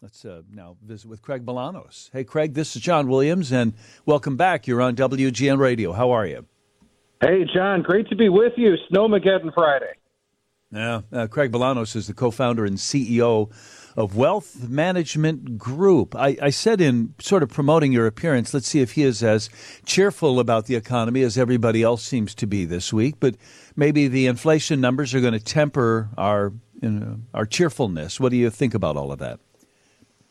Let's uh, now visit with Craig Bolanos. Hey, Craig, this is John Williams, and welcome back. You're on WGN Radio. How are you? Hey, John. Great to be with you. Snowmageddon Friday. Yeah, uh, Craig Bolanos is the co-founder and CEO of Wealth Management Group. I, I, said in sort of promoting your appearance, let's see if he is as cheerful about the economy as everybody else seems to be this week. But maybe the inflation numbers are going to temper our you know, our cheerfulness. What do you think about all of that?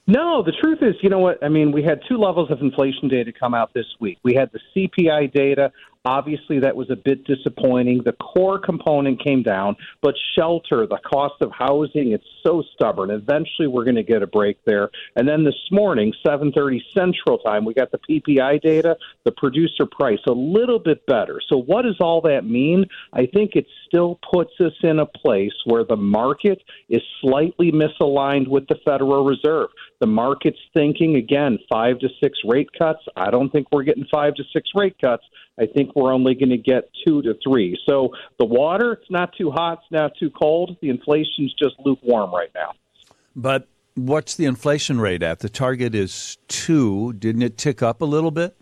No, the truth is, you know what? I mean, we had two levels of inflation data come out this week. We had the CPI data Obviously, that was a bit disappointing. The core component came down, but shelter, the cost of housing, it's so stubborn. Eventually, we're going to get a break there. And then this morning, 7:30 Central Time, we got the PPI data, the producer price, a little bit better. So, what does all that mean? I think it still puts us in a place where the market is slightly misaligned with the Federal Reserve. The market's thinking again five to six rate cuts. I don't think we're getting five to six rate cuts. I think we're only going to get two to three. So the water, it's not too hot, it's not too cold. The inflation's just lukewarm right now. But what's the inflation rate at? The target is two. Didn't it tick up a little bit?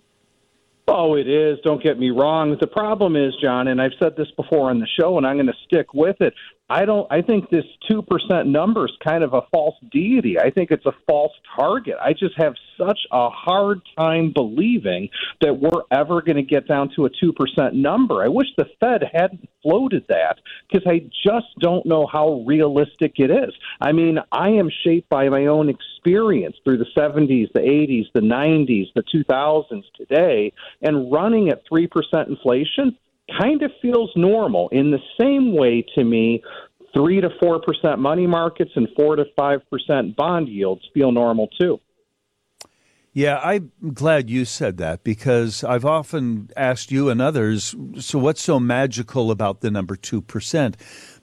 Oh, it is. Don't get me wrong. The problem is, John, and I've said this before on the show, and I'm going to stick with it. I don't. I think this two percent number is kind of a false deity. I think it's a false target. I just have such a hard time believing that we're ever going to get down to a two percent number. I wish the Fed hadn't floated that because I just don't know how realistic it is. I mean, I am shaped by my own experience through the '70s, the '80s, the '90s, the 2000s, today, and running at three percent inflation kind of feels normal in the same way to me three to four percent money markets and four to five percent bond yields feel normal too. Yeah, I'm glad you said that because I've often asked you and others, so what's so magical about the number 2%?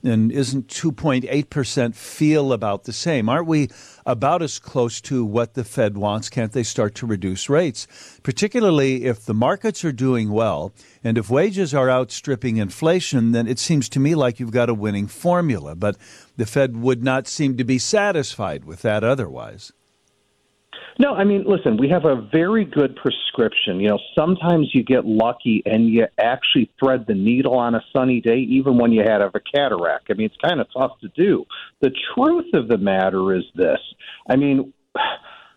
And isn't 2.8% feel about the same? Aren't we about as close to what the Fed wants? Can't they start to reduce rates? Particularly if the markets are doing well and if wages are outstripping inflation, then it seems to me like you've got a winning formula. But the Fed would not seem to be satisfied with that otherwise. No, I mean, listen, we have a very good prescription. You know, sometimes you get lucky and you actually thread the needle on a sunny day, even when you had a cataract. I mean, it's kind of tough to do. The truth of the matter is this I mean,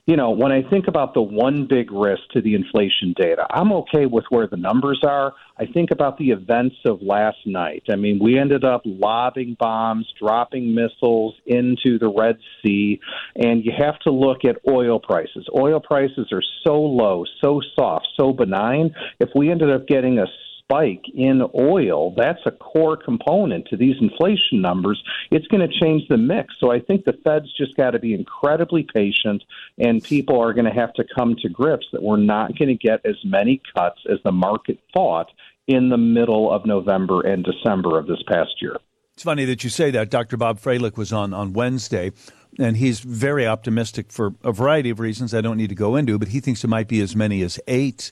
you know, when I think about the one big risk to the inflation data, I'm okay with where the numbers are. I think about the events of last night. I mean, we ended up lobbing bombs, dropping missiles into the Red Sea, and you have to look at oil prices. Oil prices are so low, so soft, so benign. If we ended up getting a spike in oil, that's a core component to these inflation numbers. It's going to change the mix. So I think the Fed's just got to be incredibly patient, and people are going to have to come to grips that we're not going to get as many cuts as the market thought in the middle of November and December of this past year. It's funny that you say that. Dr. Bob Froehlich was on on Wednesday, and he's very optimistic for a variety of reasons I don't need to go into, but he thinks it might be as many as eight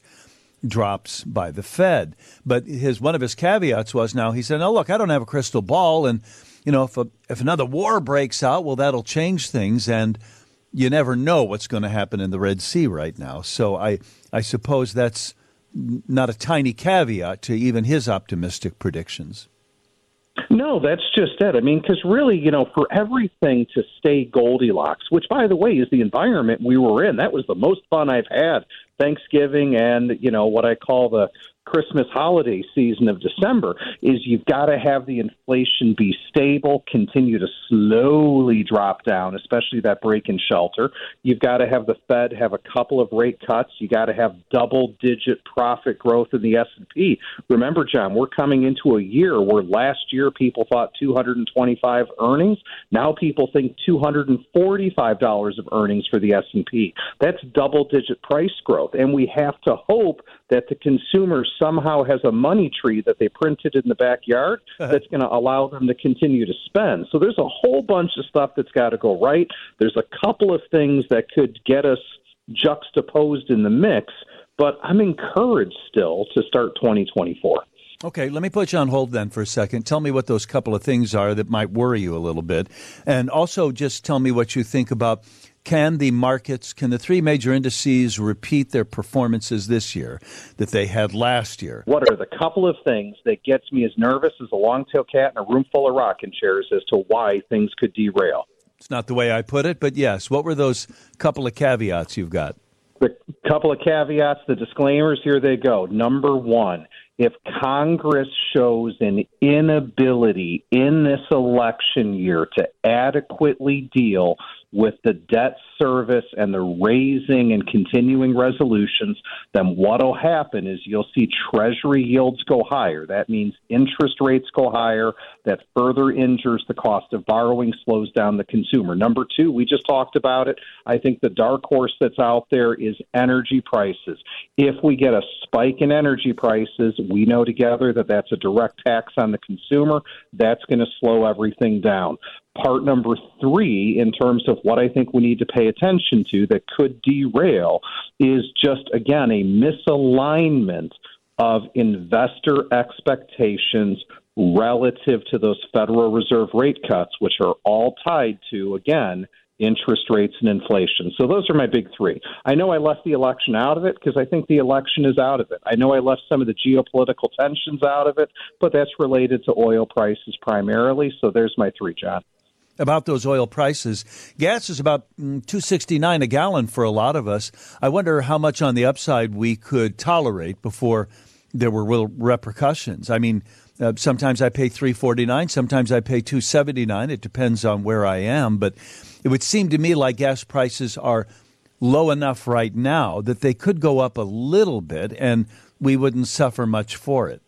drops by the Fed. But his one of his caveats was now he said, "No, look, I don't have a crystal ball, and you know if a, if another war breaks out, well, that'll change things, and you never know what's going to happen in the Red Sea right now. So I I suppose that's not a tiny caveat to even his optimistic predictions." No, that's just it. I mean, because really, you know, for everything to stay Goldilocks, which, by the way, is the environment we were in, that was the most fun I've had Thanksgiving and you know what I call the Christmas holiday season of December is you've got to have the inflation be stable, continue to slowly drop down, especially that break in shelter. You've got to have the Fed have a couple of rate cuts. You got to have double digit profit growth in the S&P. Remember, John, we're coming into a year where last year people thought 225 earnings. Now people think $245 of earnings for the S&P. That's double digit price growth and we have to hope that the consumer somehow has a money tree that they printed in the backyard uh-huh. that's going to allow them to continue to spend. So there's a whole bunch of stuff that's got to go right. There's a couple of things that could get us juxtaposed in the mix, but I'm encouraged still to start 2024. Okay, let me put you on hold then for a second. Tell me what those couple of things are that might worry you a little bit. And also just tell me what you think about can the markets, can the three major indices repeat their performances this year that they had last year? What are the couple of things that gets me as nervous as a long-tailed cat in a room full of rocking chairs as to why things could derail? It's not the way I put it, but yes. What were those couple of caveats you've got? The couple of caveats, the disclaimers, here they go. Number one, if Congress shows an inability in this election year to adequately deal with the debt service and the raising and continuing resolutions, then what'll happen is you'll see treasury yields go higher. That means interest rates go higher. That further injures the cost of borrowing, slows down the consumer. Number two, we just talked about it. I think the dark horse that's out there is energy prices. If we get a spike in energy prices, we know together that that's a direct tax on the consumer. That's going to slow everything down part number three, in terms of what I think we need to pay attention to that could derail, is just, again, a misalignment of investor expectations relative to those Federal Reserve rate cuts, which are all tied to, again, interest rates and inflation. So those are my big three. I know I left the election out of it because I think the election is out of it. I know I left some of the geopolitical tensions out of it, but that's related to oil prices primarily. So there's my three, John about those oil prices. Gas is about mm, 269 a gallon for a lot of us. I wonder how much on the upside we could tolerate before there were real repercussions. I mean, uh, sometimes I pay 349, sometimes I pay 279. It depends on where I am, but it would seem to me like gas prices are low enough right now that they could go up a little bit and we wouldn't suffer much for it.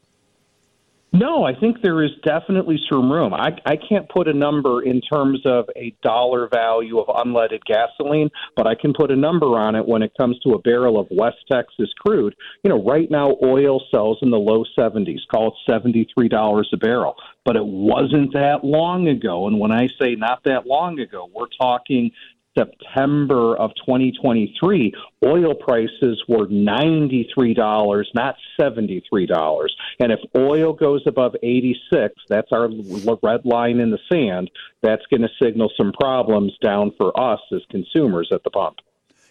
No, I think there is definitely some room. I, I can't put a number in terms of a dollar value of unleaded gasoline, but I can put a number on it when it comes to a barrel of West Texas crude. You know, right now oil sells in the low 70s, call it $73 a barrel. But it wasn't that long ago. And when I say not that long ago, we're talking September of 2023, oil prices were $93, not $73. And if oil goes above 86, that's our red line in the sand, that's going to signal some problems down for us as consumers at the pump.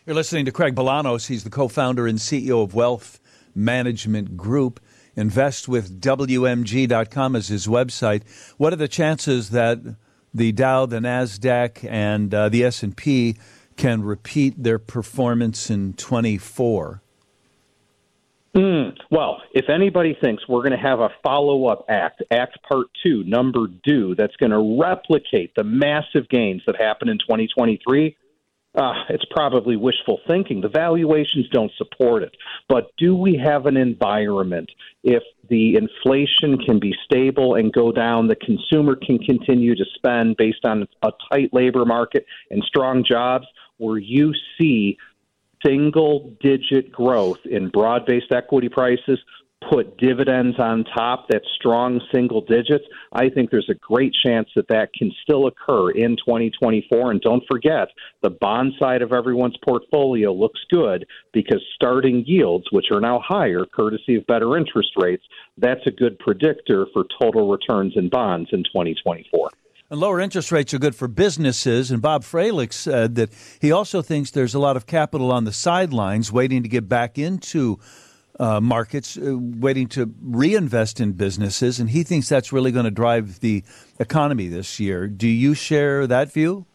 You're listening to Craig Bolanos. He's the co founder and CEO of Wealth Management Group. Invest with WMG.com is his website. What are the chances that the Dow, the Nasdaq, and uh, the S and P can repeat their performance in 24? Mm, well, if anybody thinks we're going to have a follow up act, Act Part 2, number due, that's going to replicate the massive gains that happened in 2023, uh, it's probably wishful thinking. The valuations don't support it. But do we have an environment if the inflation can be stable and go down, the consumer can continue to spend based on a tight labor market and strong jobs, where you see single digit growth in broad based equity prices, put dividends on top, that strong single digits, I think there's a great chance that that can still occur in 2024. And don't forget, the bond side of everyone's portfolio looks good because starting yields, which are now higher courtesy of better interest rates, that's a good predictor for total returns in bonds in 2024. And lower interest rates are good for businesses. And Bob Froehlich said that he also thinks there's a lot of capital on the sidelines waiting to get back into uh, markets uh, waiting to reinvest in businesses, and he thinks that's really going to drive the economy this year. Do you share that view?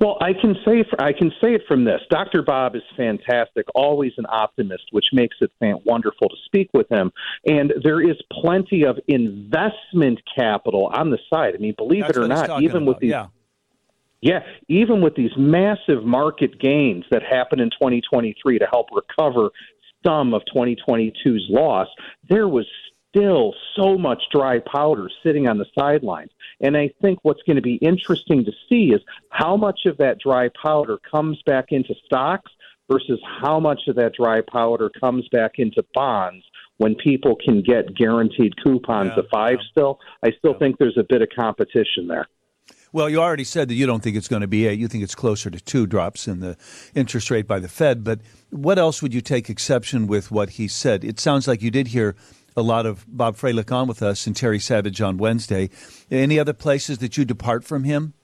Well, I can say I can say it from this. Dr. Bob is fantastic, always an optimist, which makes it wonderful to speak with him. And there is plenty of investment capital on the side. I mean, believe That's it or not, even about. with these yeah. Yeah, even with these massive market gains that happened in 2023 to help recover some of 2022's loss, there was still so much dry powder sitting on the sidelines. And I think what's going to be interesting to see is how much of that dry powder comes back into stocks versus how much of that dry powder comes back into bonds when people can get guaranteed coupons yeah, of five yeah. still. I still yeah. think there's a bit of competition there. Well, you already said that you don't think it's going to be eight. You think it's closer to two drops in the interest rate by the Fed. But what else would you take exception with what he said? It sounds like you did hear a lot of Bob Froehlich on with us and Terry Savage on Wednesday. Any other places that you depart from him?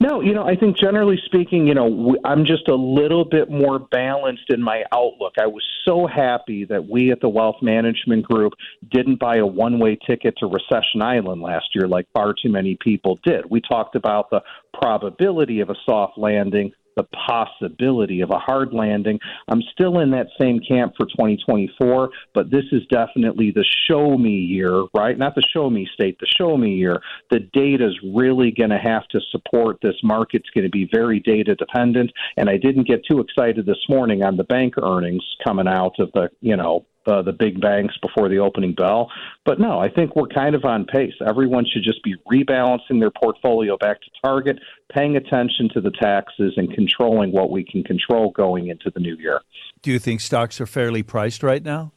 No, you know, I think generally speaking, you know, I'm just a little bit more balanced in my outlook. I was so happy that we at the Wealth Management Group didn't buy a one way ticket to Recession Island last year like far too many people did. We talked about the probability of a soft landing the possibility of a hard landing. I'm still in that same camp for 2024, but this is definitely the show me year, right? Not the show me state, the show me year. The data is really going to have to support this market's going to be very data dependent. And I didn't get too excited this morning on the bank earnings coming out of the, you know, uh, the big banks before the opening bell. But no, I think we're kind of on pace. Everyone should just be rebalancing their portfolio back to target, paying attention to the taxes, and controlling what we can control going into the new year. Do you think stocks are fairly priced right now?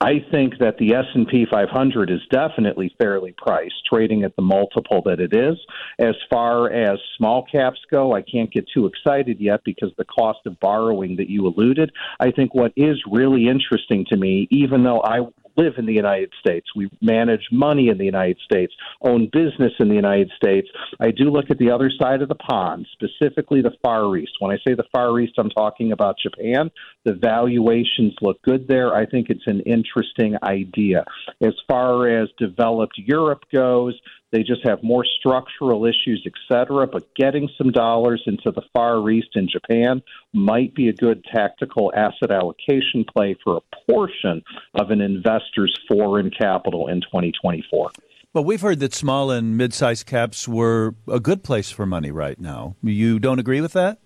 I think that the S&P 500 is definitely fairly priced, trading at the multiple that it is. As far as small caps go, I can't get too excited yet because the cost of borrowing that you alluded. I think what is really interesting to me, even though I live in the United States. We manage money in the United States, own business in the United States. I do look at the other side of the pond, specifically the Far East. When I say the Far East, I'm talking about Japan. The valuations look good there. I think it's an interesting idea. As far as developed Europe goes, they just have more structural issues, et cetera. But getting some dollars into the Far East and Japan might be a good tactical asset allocation play for a portion of an investor's foreign capital in 2024. Well, we've heard that small and mid sized caps were a good place for money right now. You don't agree with that?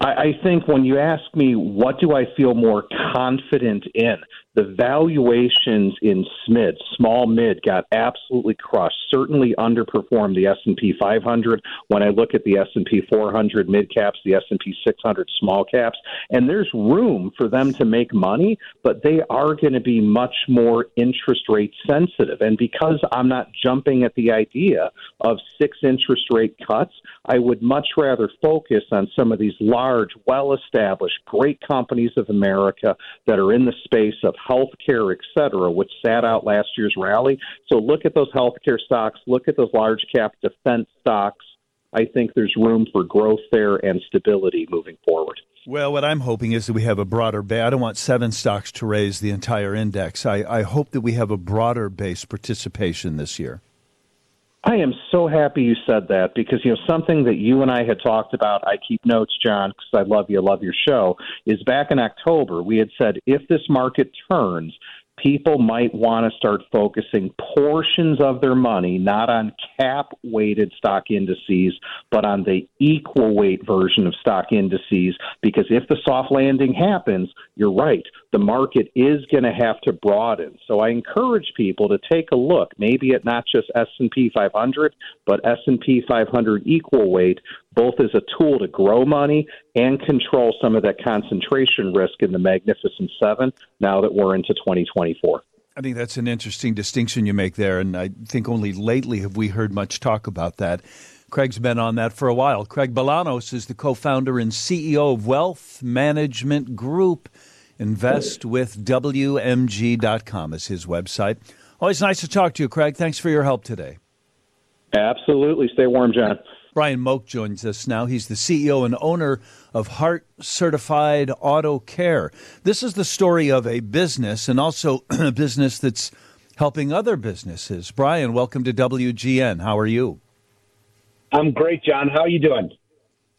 I, I think when you ask me what do I feel more confident in, the valuations in SMID, small mid, got absolutely crushed. Certainly underperformed the S and P 500. When I look at the S and P 400 mid caps, the S and P 600 small caps, and there's room for them to make money, but they are going to be much more interest rate sensitive. And because I'm not jumping at the idea of six interest rate cuts, I would much rather focus on some of these large, well established, great companies of America that are in the space of healthcare, et cetera, which sat out last year's rally. So look at those healthcare stocks, look at those large cap defense stocks. I think there's room for growth there and stability moving forward. Well, what I'm hoping is that we have a broader base. I don't want seven stocks to raise the entire index. I, I hope that we have a broader base participation this year. I am so happy you said that because you know something that you and I had talked about. I keep notes, John, because I love you, love your show. Is back in October we had said if this market turns, people might want to start focusing portions of their money not on cap weighted stock indices, but on the equal weight version of stock indices. Because if the soft landing happens, you're right, the market is going to have to broaden. So I encourage people to take a look, maybe at not just S&P 500, but S&P 500 equal weight, both as a tool to grow money and control some of that concentration risk in the Magnificent Seven now that we're into 2024. I think that's an interesting distinction you make there, and I think only lately have we heard much talk about that. Craig's been on that for a while. Craig Bolanos is the co founder and CEO of Wealth Management Group. Invest with WMG.com is his website. Always nice to talk to you, Craig. Thanks for your help today. Absolutely. Stay warm, John. Brian Moak joins us now. He's the CEO and owner of Heart Certified Auto Care. This is the story of a business and also a business that's helping other businesses. Brian, welcome to WGN. How are you? I'm great, John. How are you doing?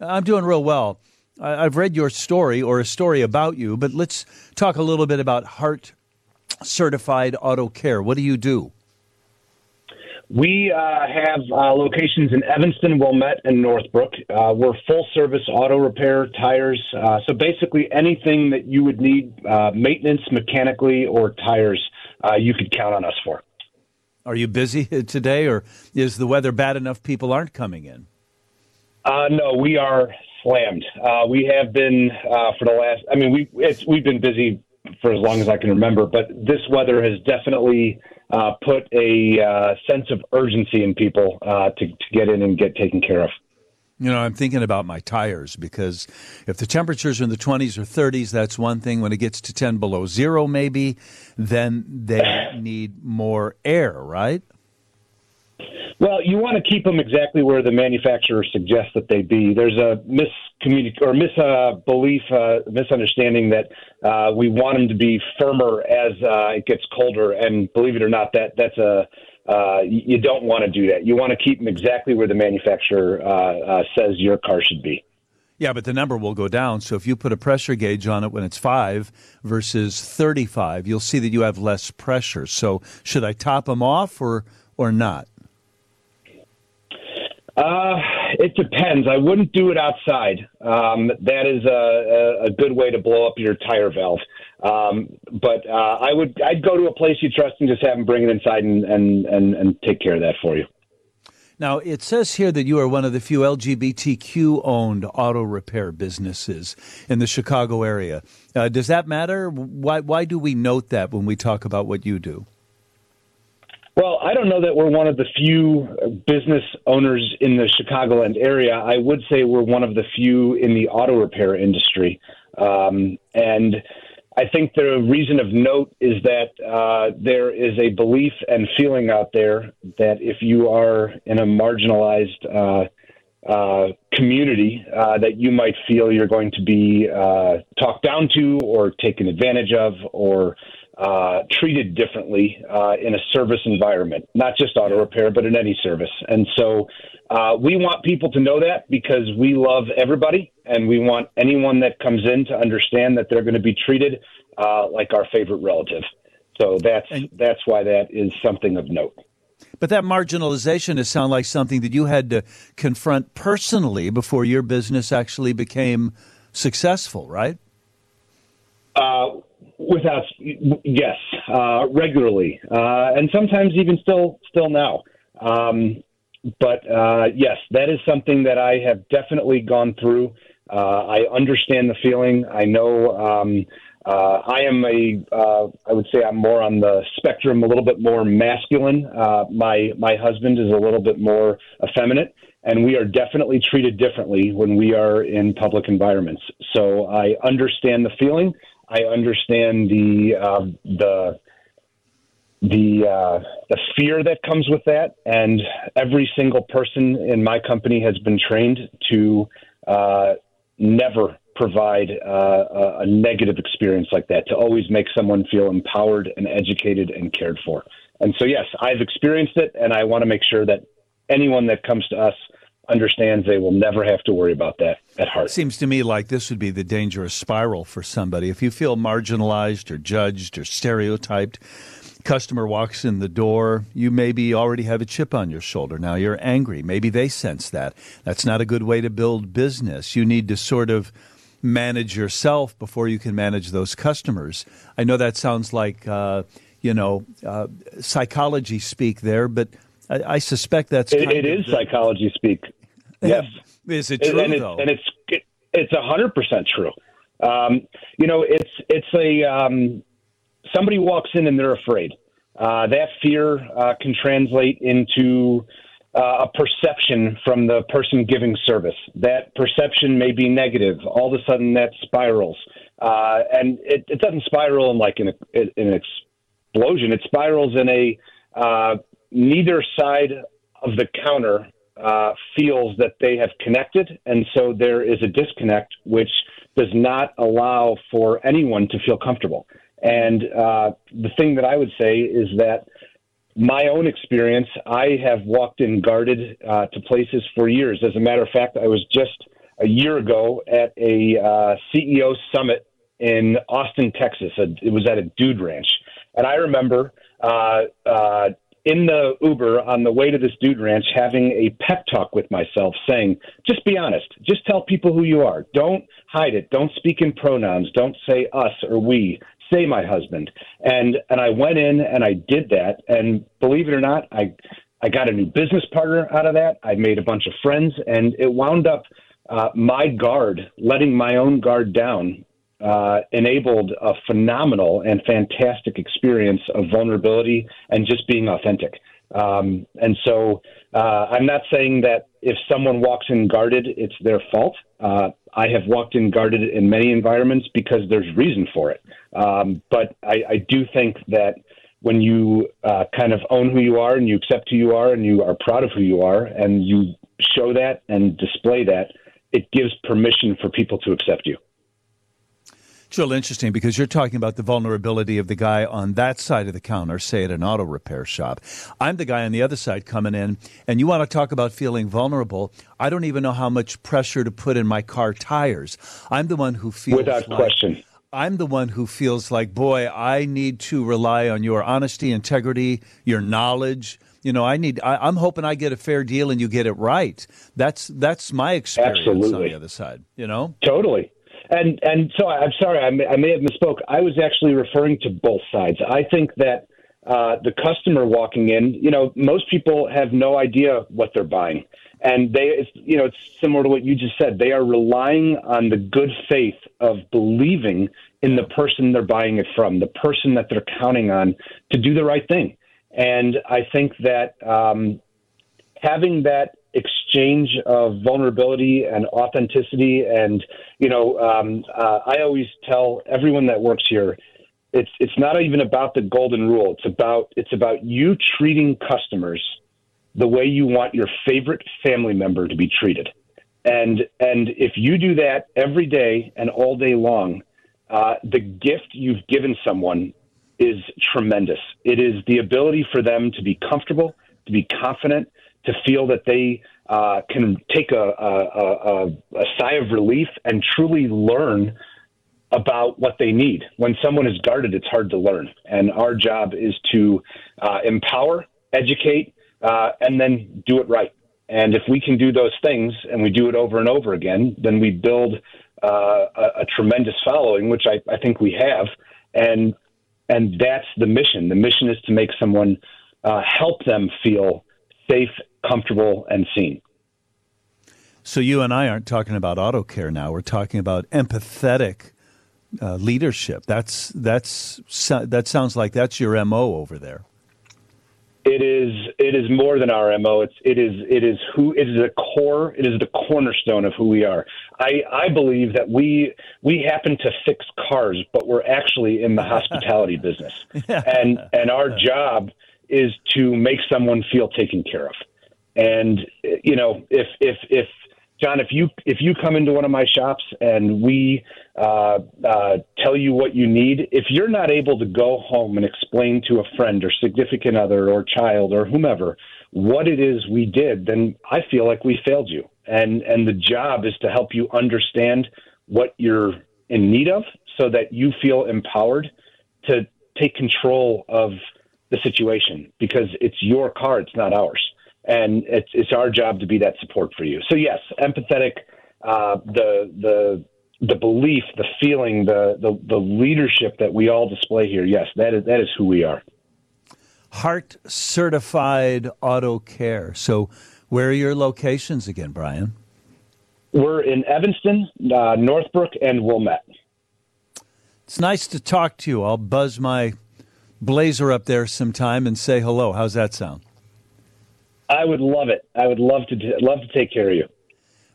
I'm doing real well. I've read your story or a story about you, but let's talk a little bit about Heart Certified Auto Care. What do you do? We uh, have uh, locations in Evanston, Wilmette, and Northbrook. Uh, we're full service auto repair, tires. Uh, so basically, anything that you would need uh, maintenance mechanically or tires, uh, you could count on us for. Are you busy today, or is the weather bad enough people aren't coming in? no, we are slammed. we have been for the last. I mean, we it's we've been busy for as long as I can remember, but this weather has definitely uh, put a uh, sense of urgency in people uh, to, to get in and get taken care of. You know, I'm thinking about my tires because if the temperatures are in the 20s or 30s, that's one thing. When it gets to 10 below zero, maybe, then they need more air, right? Well, you want to keep them exactly where the manufacturer suggests that they be. There's a miscommunic or misbelief, uh, uh, misunderstanding that uh, we want them to be firmer as uh, it gets colder. And believe it or not, that that's a uh, you don't want to do that. You want to keep them exactly where the manufacturer uh, says your car should be. Yeah, but the number will go down. So if you put a pressure gauge on it when it's five versus 35, you'll see that you have less pressure. So should I top them off or or not? Uh, it depends. I wouldn't do it outside. Um, that is a, a, good way to blow up your tire valve. Um, but uh, I would I'd go to a place you trust and just have them bring it inside and, and, and, and take care of that for you. Now, it says here that you are one of the few LGBTQ owned auto repair businesses in the Chicago area. Uh, does that matter? Why, why do we note that when we talk about what you do? Well, I don't know that we're one of the few business owners in the Chicagoland area. I would say we're one of the few in the auto repair industry. Um, and I think the reason of note is that uh, there is a belief and feeling out there that if you are in a marginalized uh, uh, community, uh, that you might feel you're going to be uh, talked down to or taken advantage of or uh, treated differently uh, in a service environment, not just auto repair, but in any service. And so uh, we want people to know that because we love everybody and we want anyone that comes in to understand that they're going to be treated uh, like our favorite relative. So that's and, that's why that is something of note. But that marginalization has sound like something that you had to confront personally before your business actually became successful, right? Uh, Without yes, uh, regularly, uh, and sometimes even still still now. Um, but uh, yes, that is something that I have definitely gone through. Uh, I understand the feeling. I know. Um, uh, I am a, uh, I would say I'm more on the spectrum, a little bit more masculine. Uh, my my husband is a little bit more effeminate, and we are definitely treated differently when we are in public environments. So I understand the feeling. I understand the uh, the the uh, the fear that comes with that, and every single person in my company has been trained to uh, never provide uh, a negative experience like that. To always make someone feel empowered and educated and cared for. And so, yes, I've experienced it, and I want to make sure that anyone that comes to us understands they will never have to worry about that at heart. Seems to me like this would be the dangerous spiral for somebody. If you feel marginalized or judged or stereotyped, customer walks in the door, you maybe already have a chip on your shoulder. Now you're angry. Maybe they sense that. That's not a good way to build business. You need to sort of manage yourself before you can manage those customers. I know that sounds like uh, you know uh, psychology speak there, but I, I suspect that's it, it is the, psychology speak. Yes, is it true and, though? and it's it's a hundred percent true. Um, you know, it's it's a um, somebody walks in and they're afraid. Uh, that fear uh, can translate into uh, a perception from the person giving service. That perception may be negative. All of a sudden, that spirals, uh, and it, it, doesn't spiral in like an, in an explosion. It spirals in a uh, neither side of the counter uh, feels that they have connected, and so there is a disconnect which does not allow for anyone to feel comfortable. And uh, the thing that I would say is that my own experience, I have walked in guarded uh, to places for years. As a matter of fact, I was just a year ago at a uh, CEO summit in Austin, Texas. It was at a dude ranch. And I remember uh, uh, in the Uber on the way to this dude ranch having a pep talk with myself saying, just be honest. Just tell people who you are. Don't hide it. Don't speak in pronouns. Don't say us or we. Say my husband. And and I went in and I did that and believe it or not, I I got a new business partner out of that. I made a bunch of friends and it wound up uh, my guard, letting my own guard down uh, enabled a phenomenal and fantastic experience of vulnerability and just being authentic. Um, and so uh, I'm not saying that if someone walks in guarded, it's their fault. Uh, I have walked in guarded in many environments because there's reason for it. Um, but I, I do think that when you uh, kind of own who you are and you accept who you are and you are proud of who you are and you show that and display that, it gives permission for people to accept you. It's real interesting because you're talking about the vulnerability of the guy on that side of the counter, say at an auto repair shop. I'm the guy on the other side coming in, and you want to talk about feeling vulnerable. I don't even know how much pressure to put in my car tires. I'm the one who feels without like, question. I'm the one who feels like, boy, I need to rely on your honesty, integrity, your knowledge. You know, I need. I, am hoping I get a fair deal and you get it right. That's that's my experience Absolutely. on the other side. You know, totally. And and so I'm sorry, I may, I may have misspoke. I was actually referring to both sides. I think that uh, the customer walking in, you know, most people have no idea what they're buying, and they, it's, you know, it's similar to what you just said. They are relying on the good faith of believing in the person they're buying it from, the person that they're counting on to do the right thing. And I think that um, having that exchange of vulnerability and authenticity. And you know, um, uh, I always tell everyone that works here, it's it's not even about the golden rule. It's about it's about you treating customers the way you want your favorite family member to be treated. And and if you do that every day and all day long, uh, the gift you've given someone is tremendous. It is the ability for them to be comfortable, to be confident, to feel that they uh, can take a, a, a, a sigh of relief and truly learn about what they need. When someone is guarded, it's hard to learn. And our job is to uh, empower, educate, uh, and then do it right. And if we can do those things and we do it over and over again, then we build uh, a, a, tremendous following, which I, I, think we have. And and that's the mission. The mission is to make someone uh, help them feel safe comfortable and seen. So you and I aren't talking about auto care now. We're talking about empathetic uh, leadership. That's that's that sounds like that's your mo over there. It is it is more than our mo. It's it is it is who it is the core. It is the cornerstone of who we are. I I believe that we we happen to fix cars, but we're actually in the hospitality business, and and our job is to make someone feel taken care of. And you know, if if if John, if you if you come into one of my shops and we uh, uh, tell you what you need, if you're not able to go home and explain to a friend or significant other or child or whomever what it is we did, then I feel like we failed you. And and the job is to help you understand what you're in need of, so that you feel empowered to take control of the situation because it's your car, it's not ours and it's it's our job to be that support for you. So yes, empathetic, uh, the the the belief, the feeling, the, the the leadership that we all display here. Yes, that is that is who we are. Heart certified auto care. So, where are your locations again, Brian? We're in Evanston, uh, Northbrook, and Wilmette. It's nice to talk to you. I'll buzz my blazer up there sometime and say hello. How's that sound? I would love it. I would love to love to take care of you.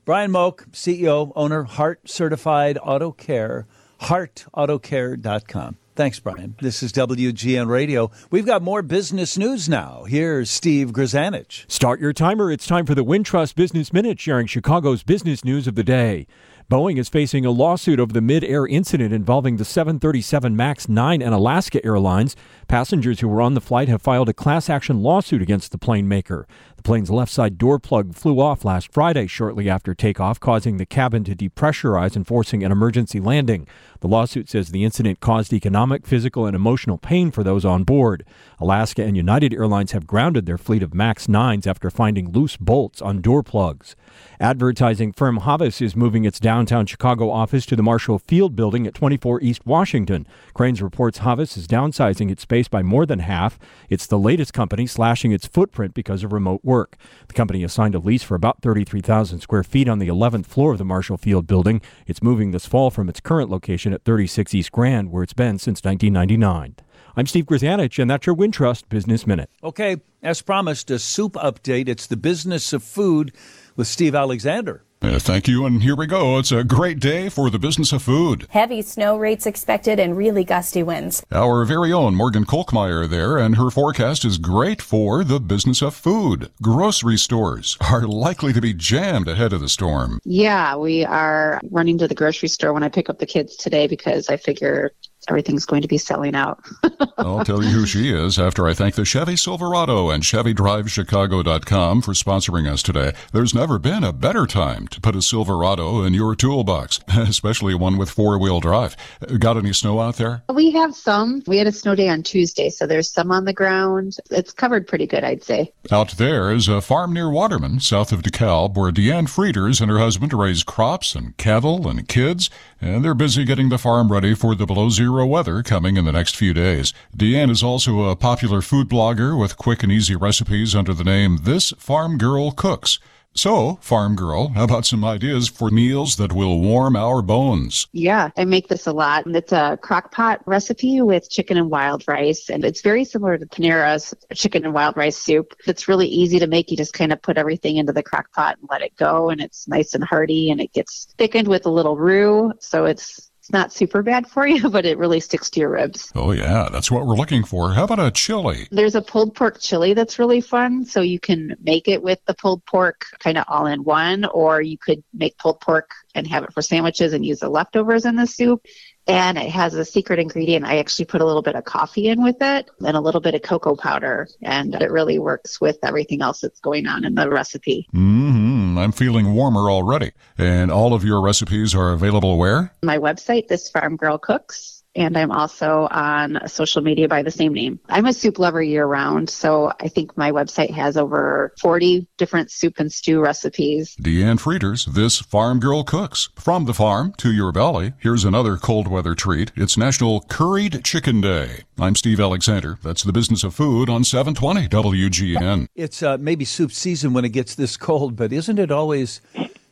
Brian Moak, CEO, owner, Heart Certified Auto Care, heartautocare.com. Thanks, Brian. This is WGN Radio. We've got more business news now. Here's Steve Grzanich. Start your timer. It's time for the Wintrust Business Minute, sharing Chicago's business news of the day. Boeing is facing a lawsuit over the mid-air incident involving the 737 MAX 9 and Alaska Airlines. Passengers who were on the flight have filed a class action lawsuit against the plane maker. The plane's left side door plug flew off last Friday shortly after takeoff, causing the cabin to depressurize and forcing an emergency landing. The lawsuit says the incident caused economic, physical, and emotional pain for those on board. Alaska and United Airlines have grounded their fleet of MAX 9s after finding loose bolts on door plugs. Advertising firm Havas is moving its downtown Chicago office to the Marshall Field building at 24 East Washington. Crain's reports Havas is downsizing its space by more than half. It's the latest company slashing its footprint because of remote work. The company has signed a lease for about 33,000 square feet on the 11th floor of the Marshall Field building. It's moving this fall from its current location at 36 East Grand, where it's been since 1999. I'm Steve Grzanich, and that's your Wintrust Business Minute. Okay, as promised, a soup update. It's the business of food with Steve Alexander. Uh, thank you, and here we go. It's a great day for the business of food. Heavy snow rates expected and really gusty winds. Our very own Morgan Kolkmeyer there, and her forecast is great for the business of food. Grocery stores are likely to be jammed ahead of the storm. Yeah, we are running to the grocery store when I pick up the kids today because I figure everything's going to be selling out. I'll tell you who she is after I thank the Chevy Silverado and ChevyDriveChicago.com for sponsoring us today. There's never been a better time to put a Silverado in your toolbox, especially one with four wheel drive. Got any snow out there? We have some. We had a snow day on Tuesday, so there's some on the ground. It's covered pretty good, I'd say. Out there is a farm near Waterman, south of DeKalb, where Deanne Frieders and her husband raise crops and cattle and kids, and they're busy getting the farm ready for the below zero weather coming in the next few days. Deanne is also a popular food blogger with quick and easy recipes under the name This Farm Girl Cooks. So, Farm Girl, how about some ideas for meals that will warm our bones? Yeah, I make this a lot. And it's a crock pot recipe with chicken and wild rice, and it's very similar to Panera's chicken and wild rice soup. It's really easy to make. You just kind of put everything into the crock pot and let it go, and it's nice and hearty, and it gets thickened with a little roux, so it's it's not super bad for you, but it really sticks to your ribs. Oh, yeah, that's what we're looking for. How about a chili? There's a pulled pork chili that's really fun. So you can make it with the pulled pork kind of all in one, or you could make pulled pork and have it for sandwiches and use the leftovers in the soup and it has a secret ingredient. I actually put a little bit of coffee in with it and a little bit of cocoa powder, and it really works with everything else that's going on in the recipe. Mm-hmm. I'm feeling warmer already. And all of your recipes are available where? My website, This Farm Girl Cooks and I'm also on social media by the same name. I'm a soup lover year round, so I think my website has over 40 different soup and stew recipes. Deanne Frieders, this farm girl cooks. From the farm to your belly, here's another cold weather treat. It's National Curried Chicken Day. I'm Steve Alexander. That's the business of food on 720 WGN. It's uh, maybe soup season when it gets this cold, but isn't it always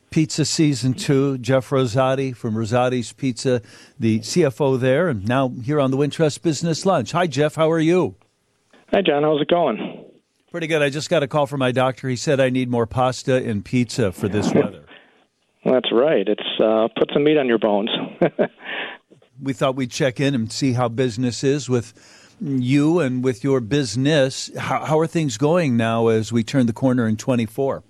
Pizza Season 2. Jeff Rosati from Rosati's Pizza, the CFO there, and now here on the Wintrust Business Lunch. Hi, Jeff. How are you? Hi, John. How's it going? Pretty good. I just got a call from my doctor. He said I need more pasta and pizza for this weather. that's right. It's uh, put some meat on your bones. we thought we'd check in and see how business is with you and with your business. How, how are things going now as we turn the corner in 24?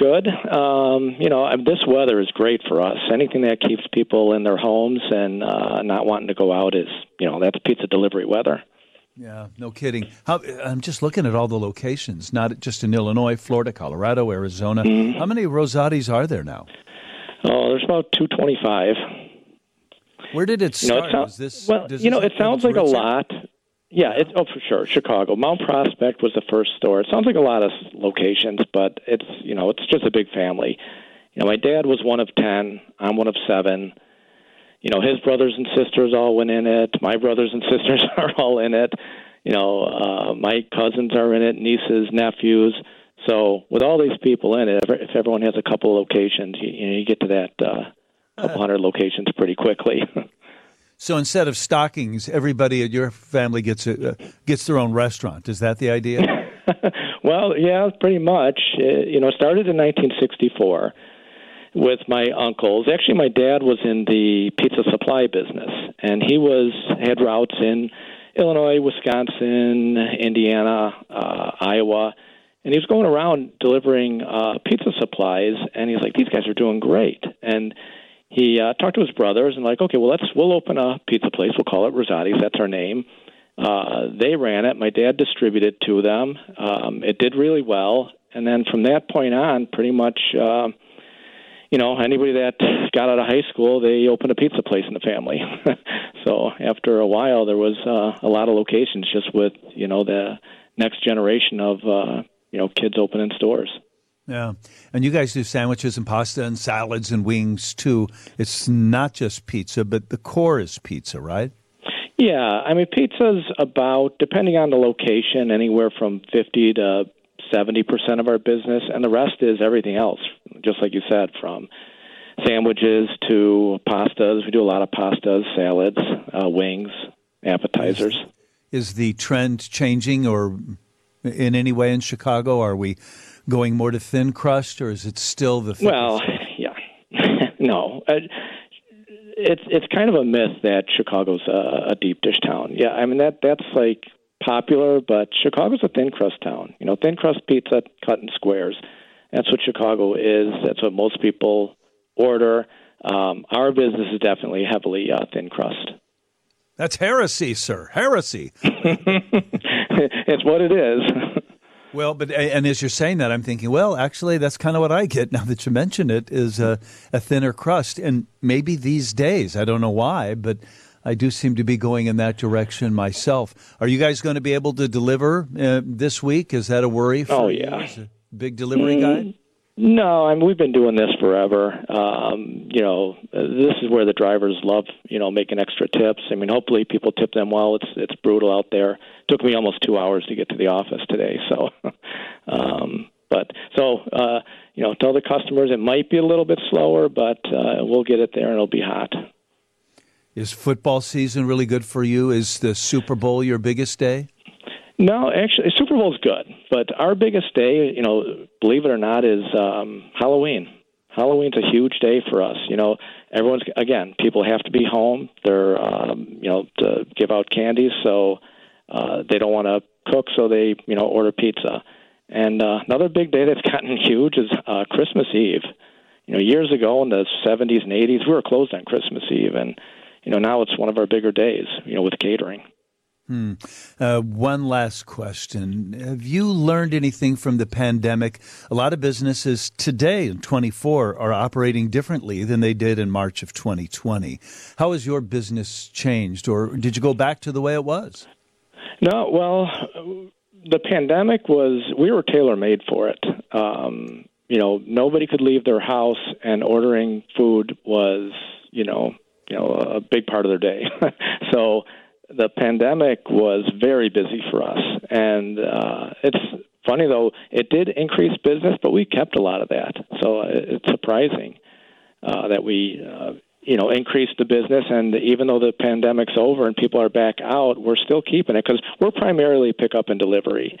Good. Um, you know, this weather is great for us. Anything that keeps people in their homes and uh, not wanting to go out is, you know, that's pizza delivery weather. Yeah, no kidding. How, I'm just looking at all the locations, not just in Illinois, Florida, Colorado, Arizona. Mm-hmm. How many Rosatis are there now? Oh, there's about 225. Where did it start? You know, it this, well, you know, it sounds like a lot. Yeah, it's oh for sure. Chicago, Mount Prospect was the first store. It sounds like a lot of locations, but it's you know it's just a big family. You know, my dad was one of ten. I'm one of seven. You know, his brothers and sisters all went in it. My brothers and sisters are all in it. You know, uh, my cousins are in it, nieces, nephews. So with all these people in it, if everyone has a couple of locations, you, you know, you get to that uh, couple hundred locations pretty quickly. So instead of stockings, everybody at your family gets a, uh, gets their own restaurant. Is that the idea? well, yeah, pretty much. It, you know, started in 1964 with my uncles. Actually, my dad was in the pizza supply business, and he was had routes in Illinois, Wisconsin, Indiana, uh, Iowa, and he was going around delivering uh, pizza supplies. And he's like, "These guys are doing great," and he uh, talked to his brothers and like, okay, well let's we'll open a pizza place. We'll call it Rosati's. That's our name. Uh, they ran it. My dad distributed to them. Um, it did really well, and then from that point on, pretty much, uh, you know, anybody that got out of high school, they opened a pizza place in the family. so after a while, there was uh, a lot of locations just with you know the next generation of uh, you know kids opening stores. Yeah. And you guys do sandwiches and pasta and salads and wings too. It's not just pizza, but the core is pizza, right? Yeah. I mean, pizza's about, depending on the location, anywhere from 50 to 70% of our business. And the rest is everything else, just like you said, from sandwiches to pastas. We do a lot of pastas, salads, uh, wings, appetizers. Is, is the trend changing or in any way in Chicago? Are we going more to thin crust, or is it still the? Well, yeah, no. Uh, it's it's kind of a myth that Chicago's a, a deep dish town. Yeah, I mean that that's like popular, but Chicago's a thin crust town. You know, thin crust pizza cut in squares. That's what Chicago is. That's what most people order. Um, our business is definitely heavily uh, thin crust. That's heresy, sir. Heresy. it's what it is. Well, but and as you're saying that, I'm thinking, well, actually, that's kind of what I get now that you mention it is a, a thinner crust, and maybe these days, I don't know why, but I do seem to be going in that direction myself. Are you guys going to be able to deliver uh, this week? Is that a worry? For oh yeah, big delivery mm, guy. No, I mean we've been doing this forever. Um, you know, this is where the drivers love, you know, making extra tips. I mean, hopefully people tip them well. It's it's brutal out there. It took me almost two hours to get to the office today. So, um, but so uh, you know, tell the customers it might be a little bit slower, but uh, we'll get it there and it'll be hot. Is football season really good for you? Is the Super Bowl your biggest day? No, actually, Super Bowl's good, but our biggest day, you know, believe it or not, is um, Halloween. Halloween's a huge day for us. You know, everyone's again, people have to be home. They're, um, you know, to give out candies, so uh, they don't want to cook, so they, you know, order pizza. And uh, another big day that's gotten huge is uh, Christmas Eve. You know, years ago in the 70s and 80s, we were closed on Christmas Eve, and you know now it's one of our bigger days. You know, with catering. Hmm. Uh, one last question. Have you learned anything from the pandemic? A lot of businesses today in 24 are operating differently than they did in March of 2020. How has your business changed, or did you go back to the way it was? No, well, the pandemic was, we were tailor made for it. Um, you know, nobody could leave their house, and ordering food was, you know, you know, a big part of their day. so, the pandemic was very busy for us, and uh, it's funny though it did increase business, but we kept a lot of that. So uh, it's surprising uh, that we. Uh, you know, increased the business, and even though the pandemic's over and people are back out, we're still keeping it because we're primarily pickup and delivery.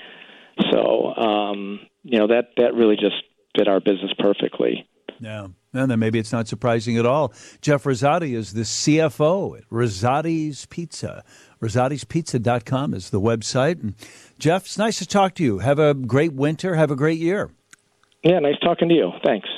So, um, you know, that that really just fit our business perfectly. Yeah. And then maybe it's not surprising at all. Jeff Rosati is the CFO at Rosati's Pizza. Rosati'sPizza.com is the website. And Jeff, it's nice to talk to you. Have a great winter. Have a great year. Yeah, nice talking to you. Thanks.